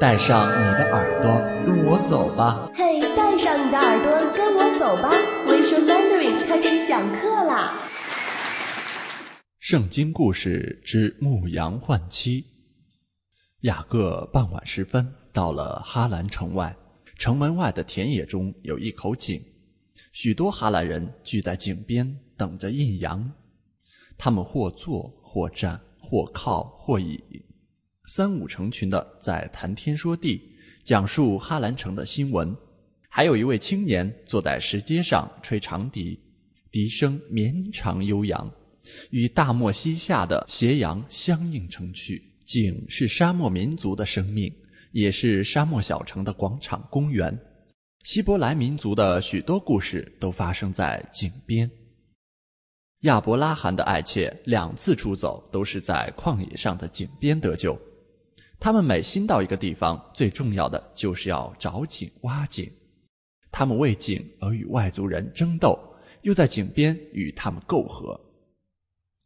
带上你的耳朵，跟我走吧。嘿，带上你的耳朵，跟我走吧。微说 Mandarin 开始讲课啦！圣经故事之牧羊换妻。雅各傍晚时分到了哈兰城外，城门外的田野中有一口井，许多哈兰人聚在井边等着印羊。他们或坐或站，或靠或倚。三五成群的在谈天说地，讲述哈兰城的新闻。还有一位青年坐在石阶上吹长笛，笛声绵长悠扬，与大漠西下的斜阳相映成趣。井是沙漠民族的生命，也是沙漠小城的广场公园。希伯来民族的许多故事都发生在井边。亚伯拉罕的爱妾两次出走，都是在旷野上的井边得救。他们每新到一个地方，最重要的就是要找井、挖井。他们为井而与外族人争斗，又在井边与他们媾和。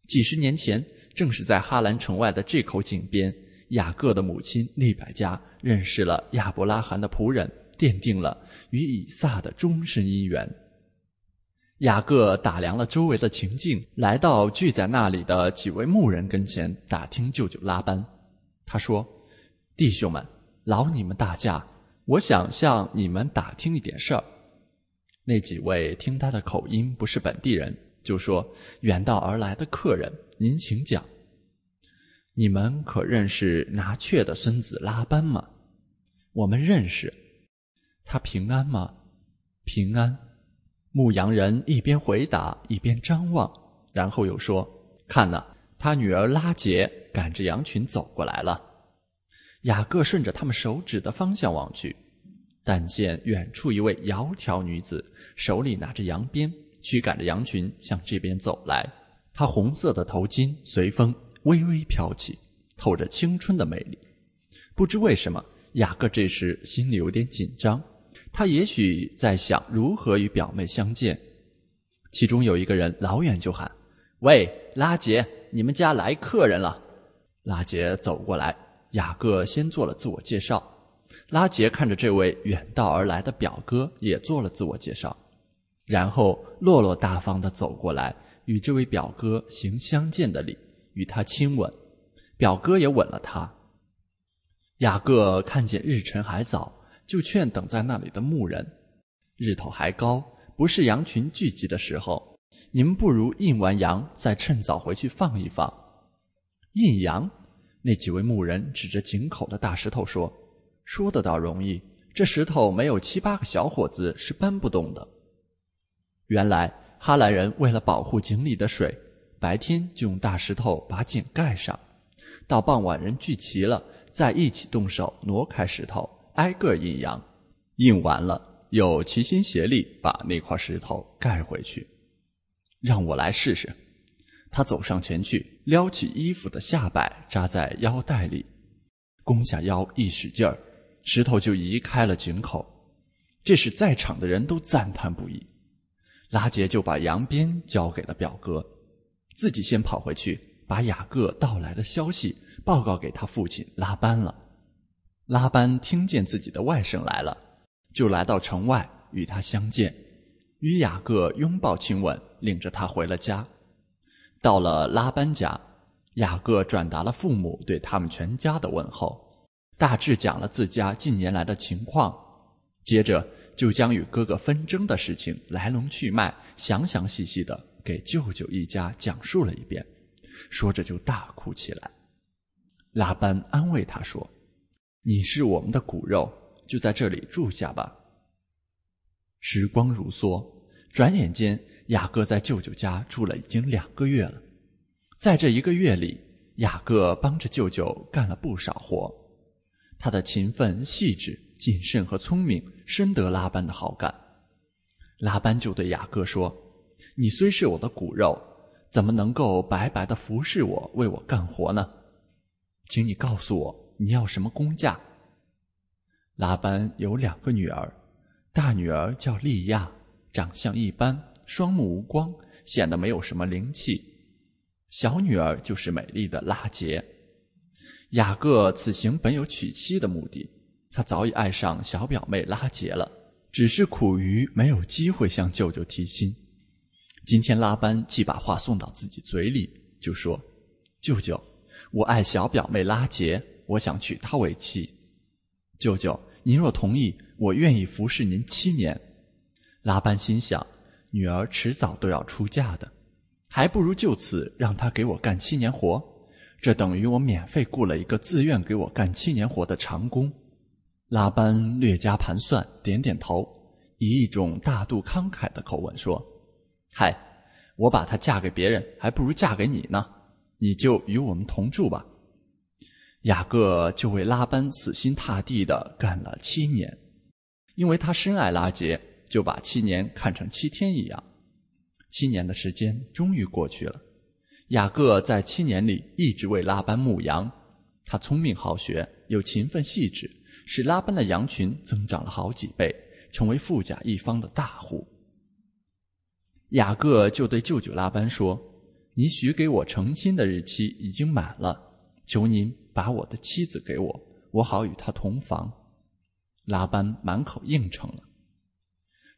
几十年前，正是在哈兰城外的这口井边，雅各的母亲利百加认识了亚伯拉罕的仆人，奠定了与以撒的终身姻缘。雅各打量了周围的情境，来到聚在那里的几位牧人跟前，打听舅舅拉班。他说。弟兄们，劳你们大驾，我想向你们打听一点事儿。那几位听他的口音不是本地人，就说：“远道而来的客人，您请讲。你们可认识拿雀的孙子拉班吗？”我们认识。他平安吗？平安。牧羊人一边回答一边张望，然后又说：“看呐，他女儿拉杰赶着羊群走过来了。”雅各顺着他们手指的方向望去，但见远处一位窈窕女子手里拿着羊鞭，驱赶着羊群向这边走来。她红色的头巾随风微微飘起，透着青春的美丽。不知为什么，雅各这时心里有点紧张。他也许在想如何与表妹相见。其中有一个人老远就喊：“喂，拉杰，你们家来客人了。”拉杰走过来。雅各先做了自我介绍，拉杰看着这位远道而来的表哥，也做了自我介绍，然后落落大方地走过来，与这位表哥行相见的礼，与他亲吻，表哥也吻了他。雅各看见日辰还早，就劝等在那里的牧人：“日头还高，不是羊群聚集的时候，你们不如印完羊，再趁早回去放一放。”印羊。那几位牧人指着井口的大石头说：“说得倒容易，这石头没有七八个小伙子是搬不动的。”原来哈兰人为了保护井里的水，白天就用大石头把井盖上，到傍晚人聚齐了，再一起动手挪开石头，挨个印阳，印完了又齐心协力把那块石头盖回去。让我来试试。他走上前去，撩起衣服的下摆扎在腰带里，弓下腰一使劲儿，石头就移开了井口。这使在场的人都赞叹不已。拉杰就把羊鞭交给了表哥，自己先跑回去，把雅各到来的消息报告给他父亲拉班了。拉班听见自己的外甥来了，就来到城外与他相见，与雅各拥抱亲吻，领着他回了家。到了拉班家，雅各转达了父母对他们全家的问候，大致讲了自家近年来的情况，接着就将与哥哥纷争的事情来龙去脉详详细细的给舅舅一家讲述了一遍，说着就大哭起来。拉班安慰他说：“你是我们的骨肉，就在这里住下吧。”时光如梭，转眼间。雅各在舅舅家住了已经两个月了，在这一个月里，雅各帮着舅舅干了不少活。他的勤奋、细致、谨慎和聪明深得拉班的好感。拉班就对雅各说：“你虽是我的骨肉，怎么能够白白的服侍我、为我干活呢？请你告诉我，你要什么工价？”拉班有两个女儿，大女儿叫利亚，长相一般。双目无光，显得没有什么灵气。小女儿就是美丽的拉杰。雅各此行本有娶妻的目的，他早已爱上小表妹拉杰了，只是苦于没有机会向舅舅提亲。今天拉班既把话送到自己嘴里，就说：“舅舅，我爱小表妹拉杰，我想娶她为妻。舅舅，您若同意，我愿意服侍您七年。”拉班心想，女儿迟早都要出嫁的，还不如就此让她给我干七年活，这等于我免费雇了一个自愿给我干七年活的长工。拉班略加盘算，点点头，以一种大度慷慨的口吻说：“嗨，我把她嫁给别人，还不如嫁给你呢。你就与我们同住吧。”雅各就为拉班死心塌地的干了七年，因为他深爱拉杰，就把七年看成七天一样。七年的时间终于过去了，雅各在七年里一直为拉班牧羊，他聪明好学，又勤奋细致。使拉班的羊群增长了好几倍，成为富甲一方的大户。雅各就对舅舅拉班说：“你许给我成亲的日期已经满了，求您把我的妻子给我，我好与她同房。”拉班满口应承了。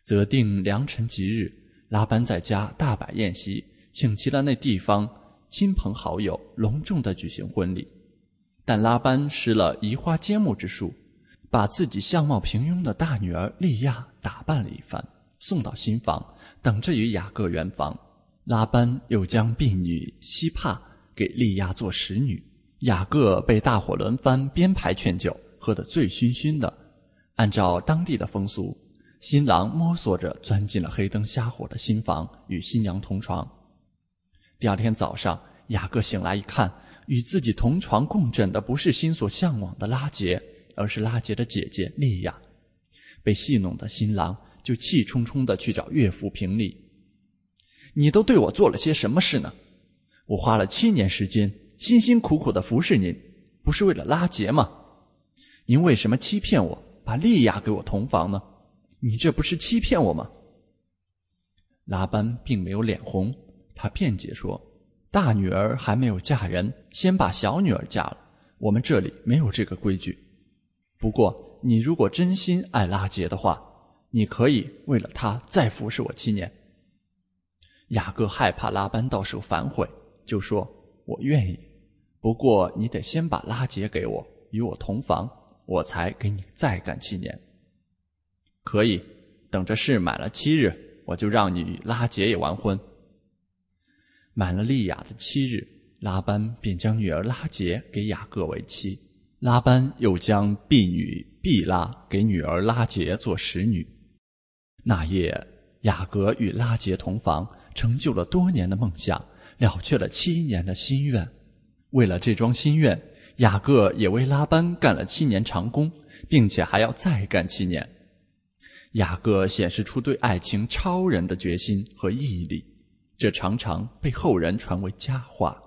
择定良辰吉日，拉班在家大摆宴席，请齐了那地方亲朋好友，隆重的举行婚礼。但拉班施了移花接木之术。把自己相貌平庸的大女儿利亚打扮了一番，送到新房，等着与雅各圆房。拉班又将婢女希帕给利亚做使女。雅各被大伙轮番编排劝酒，喝得醉醺醺的。按照当地的风俗，新郎摸索着钻进了黑灯瞎火的新房，与新娘同床。第二天早上，雅各醒来一看，与自己同床共枕的不是心所向往的拉杰。而是拉杰的姐姐莉亚，被戏弄的新郎就气冲冲的去找岳父评理：“你都对我做了些什么事呢？我花了七年时间，辛辛苦苦的服侍您，不是为了拉杰吗？您为什么欺骗我，把莉亚给我同房呢？你这不是欺骗我吗？”拉班并没有脸红，他辩解说：“大女儿还没有嫁人，先把小女儿嫁了。我们这里没有这个规矩。”不过，你如果真心爱拉杰的话，你可以为了他再服侍我七年。雅各害怕拉班到时候反悔，就说：“我愿意，不过你得先把拉杰给我，与我同房，我才给你再干七年。”可以，等着事满了七日，我就让你与拉杰也完婚。满了利亚的七日，拉班便将女儿拉杰给雅各为妻。拉班又将婢女毕拉给女儿拉杰做使女。那夜，雅各与拉杰同房，成就了多年的梦想，了却了七年的心愿。为了这桩心愿，雅各也为拉班干了七年长工，并且还要再干七年。雅各显示出对爱情超人的决心和毅力，这常常被后人传为佳话。